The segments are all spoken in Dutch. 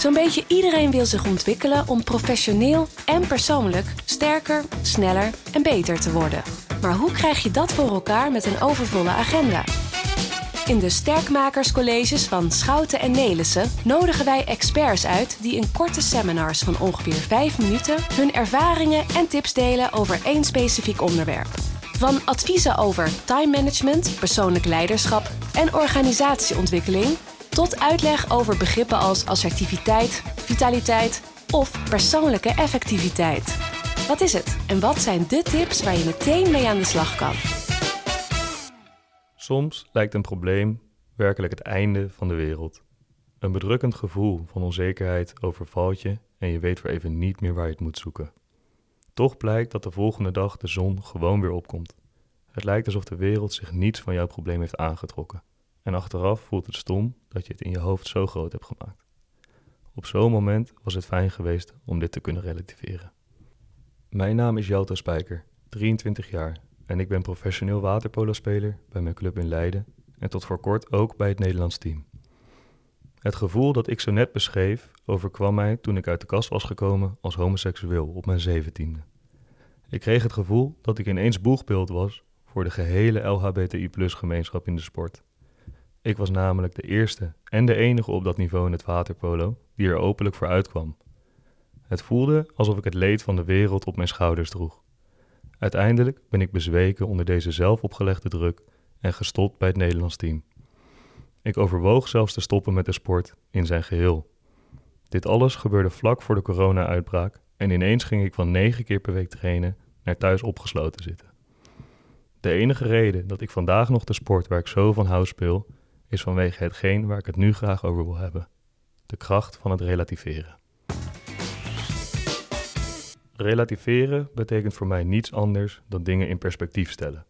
Zo'n beetje iedereen wil zich ontwikkelen om professioneel en persoonlijk sterker, sneller en beter te worden. Maar hoe krijg je dat voor elkaar met een overvolle agenda? In de Sterkmakerscolleges van Schouten en Nelissen nodigen wij experts uit die in korte seminars van ongeveer 5 minuten hun ervaringen en tips delen over één specifiek onderwerp. Van adviezen over time management, persoonlijk leiderschap en organisatieontwikkeling tot uitleg over begrippen als assertiviteit, vitaliteit of persoonlijke effectiviteit. Wat is het en wat zijn de tips waar je meteen mee aan de slag kan? Soms lijkt een probleem werkelijk het einde van de wereld. Een bedrukkend gevoel van onzekerheid overvalt je en je weet weer even niet meer waar je het moet zoeken. Toch blijkt dat de volgende dag de zon gewoon weer opkomt. Het lijkt alsof de wereld zich niets van jouw probleem heeft aangetrokken. En achteraf voelt het stom dat je het in je hoofd zo groot hebt gemaakt. Op zo'n moment was het fijn geweest om dit te kunnen relativeren. Mijn naam is Jelto Spijker, 23 jaar en ik ben professioneel waterpolo-speler bij mijn club in Leiden en tot voor kort ook bij het Nederlands team. Het gevoel dat ik zo net beschreef overkwam mij toen ik uit de kast was gekomen als homoseksueel op mijn zeventiende. Ik kreeg het gevoel dat ik ineens boegbeeld was voor de gehele LHBTI-gemeenschap in de sport. Ik was namelijk de eerste en de enige op dat niveau in het waterpolo die er openlijk voor uitkwam. Het voelde alsof ik het leed van de wereld op mijn schouders droeg. Uiteindelijk ben ik bezweken onder deze zelfopgelegde druk en gestopt bij het Nederlands team. Ik overwoog zelfs te stoppen met de sport in zijn geheel. Dit alles gebeurde vlak voor de corona-uitbraak en ineens ging ik van negen keer per week trainen naar thuis opgesloten zitten. De enige reden dat ik vandaag nog de sport waar ik zo van hou speel, is vanwege hetgeen waar ik het nu graag over wil hebben: de kracht van het relativeren. Relativeren betekent voor mij niets anders dan dingen in perspectief stellen.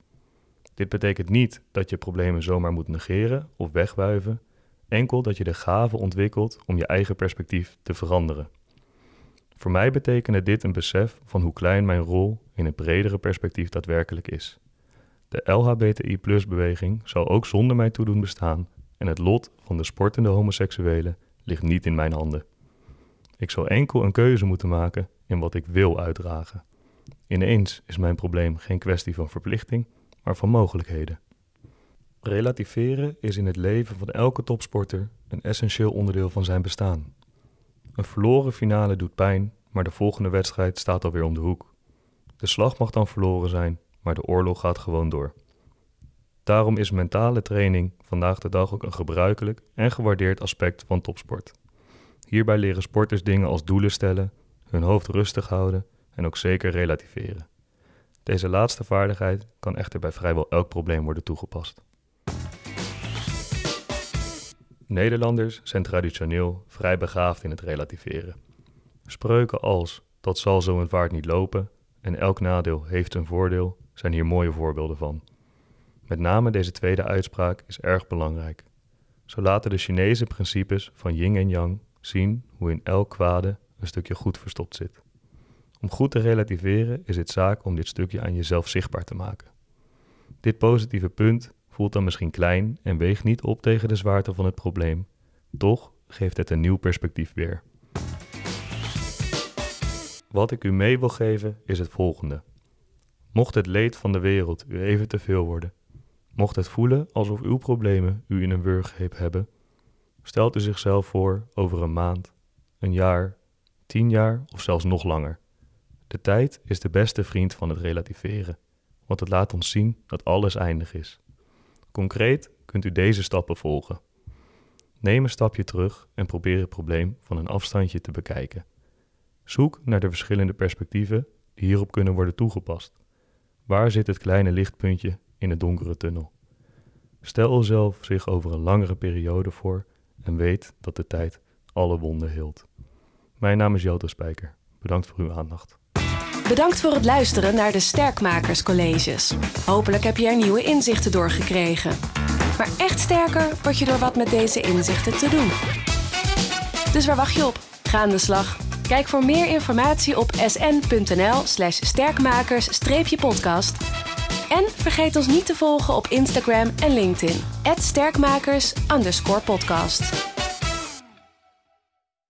Dit betekent niet dat je problemen zomaar moet negeren of wegwuiven, enkel dat je de gave ontwikkelt om je eigen perspectief te veranderen. Voor mij betekende dit een besef van hoe klein mijn rol in een bredere perspectief daadwerkelijk is. De LHBTI-beweging zal ook zonder mij toedoen bestaan en het lot van de sportende homoseksuelen ligt niet in mijn handen. Ik zal enkel een keuze moeten maken in wat ik wil uitdragen. Ineens is mijn probleem geen kwestie van verplichting, maar van mogelijkheden. Relativeren is in het leven van elke topsporter een essentieel onderdeel van zijn bestaan. Een verloren finale doet pijn, maar de volgende wedstrijd staat alweer om de hoek. De slag mag dan verloren zijn, maar de oorlog gaat gewoon door. Daarom is mentale training vandaag de dag ook een gebruikelijk en gewaardeerd aspect van topsport. Hierbij leren sporters dingen als doelen stellen, hun hoofd rustig houden en ook zeker relativeren. Deze laatste vaardigheid kan echter bij vrijwel elk probleem worden toegepast. Nederlanders zijn traditioneel vrij begaafd in het relativeren. Spreuken als dat zal zo een vaart niet lopen en elk nadeel heeft een voordeel zijn hier mooie voorbeelden van. Met name deze tweede uitspraak is erg belangrijk. Zo laten de Chinese principes van yin en yang zien hoe in elk kwade een stukje goed verstopt zit. Om goed te relativeren is het zaak om dit stukje aan jezelf zichtbaar te maken. Dit positieve punt voelt dan misschien klein en weegt niet op tegen de zwaarte van het probleem. Toch geeft het een nieuw perspectief weer. Wat ik u mee wil geven is het volgende. Mocht het leed van de wereld u even te veel worden, mocht het voelen alsof uw problemen u in een wurggreep hebben, stelt u zichzelf voor over een maand, een jaar, tien jaar of zelfs nog langer. De tijd is de beste vriend van het relativeren, want het laat ons zien dat alles eindig is. Concreet kunt u deze stappen volgen. Neem een stapje terug en probeer het probleem van een afstandje te bekijken. Zoek naar de verschillende perspectieven die hierop kunnen worden toegepast. Waar zit het kleine lichtpuntje in het donkere tunnel? Stel zelf zich over een langere periode voor en weet dat de tijd alle wonden hield. Mijn naam is Joto Spijker. Bedankt voor uw aandacht. Bedankt voor het luisteren naar de Sterkmakerscolleges. Hopelijk heb je er nieuwe inzichten door gekregen. Maar echt sterker word je door wat met deze inzichten te doen. Dus waar wacht je op? Ga aan de slag. Kijk voor meer informatie op sn.nl slash sterkmakers-podcast. En vergeet ons niet te volgen op Instagram en LinkedIn. sterkmakers podcast.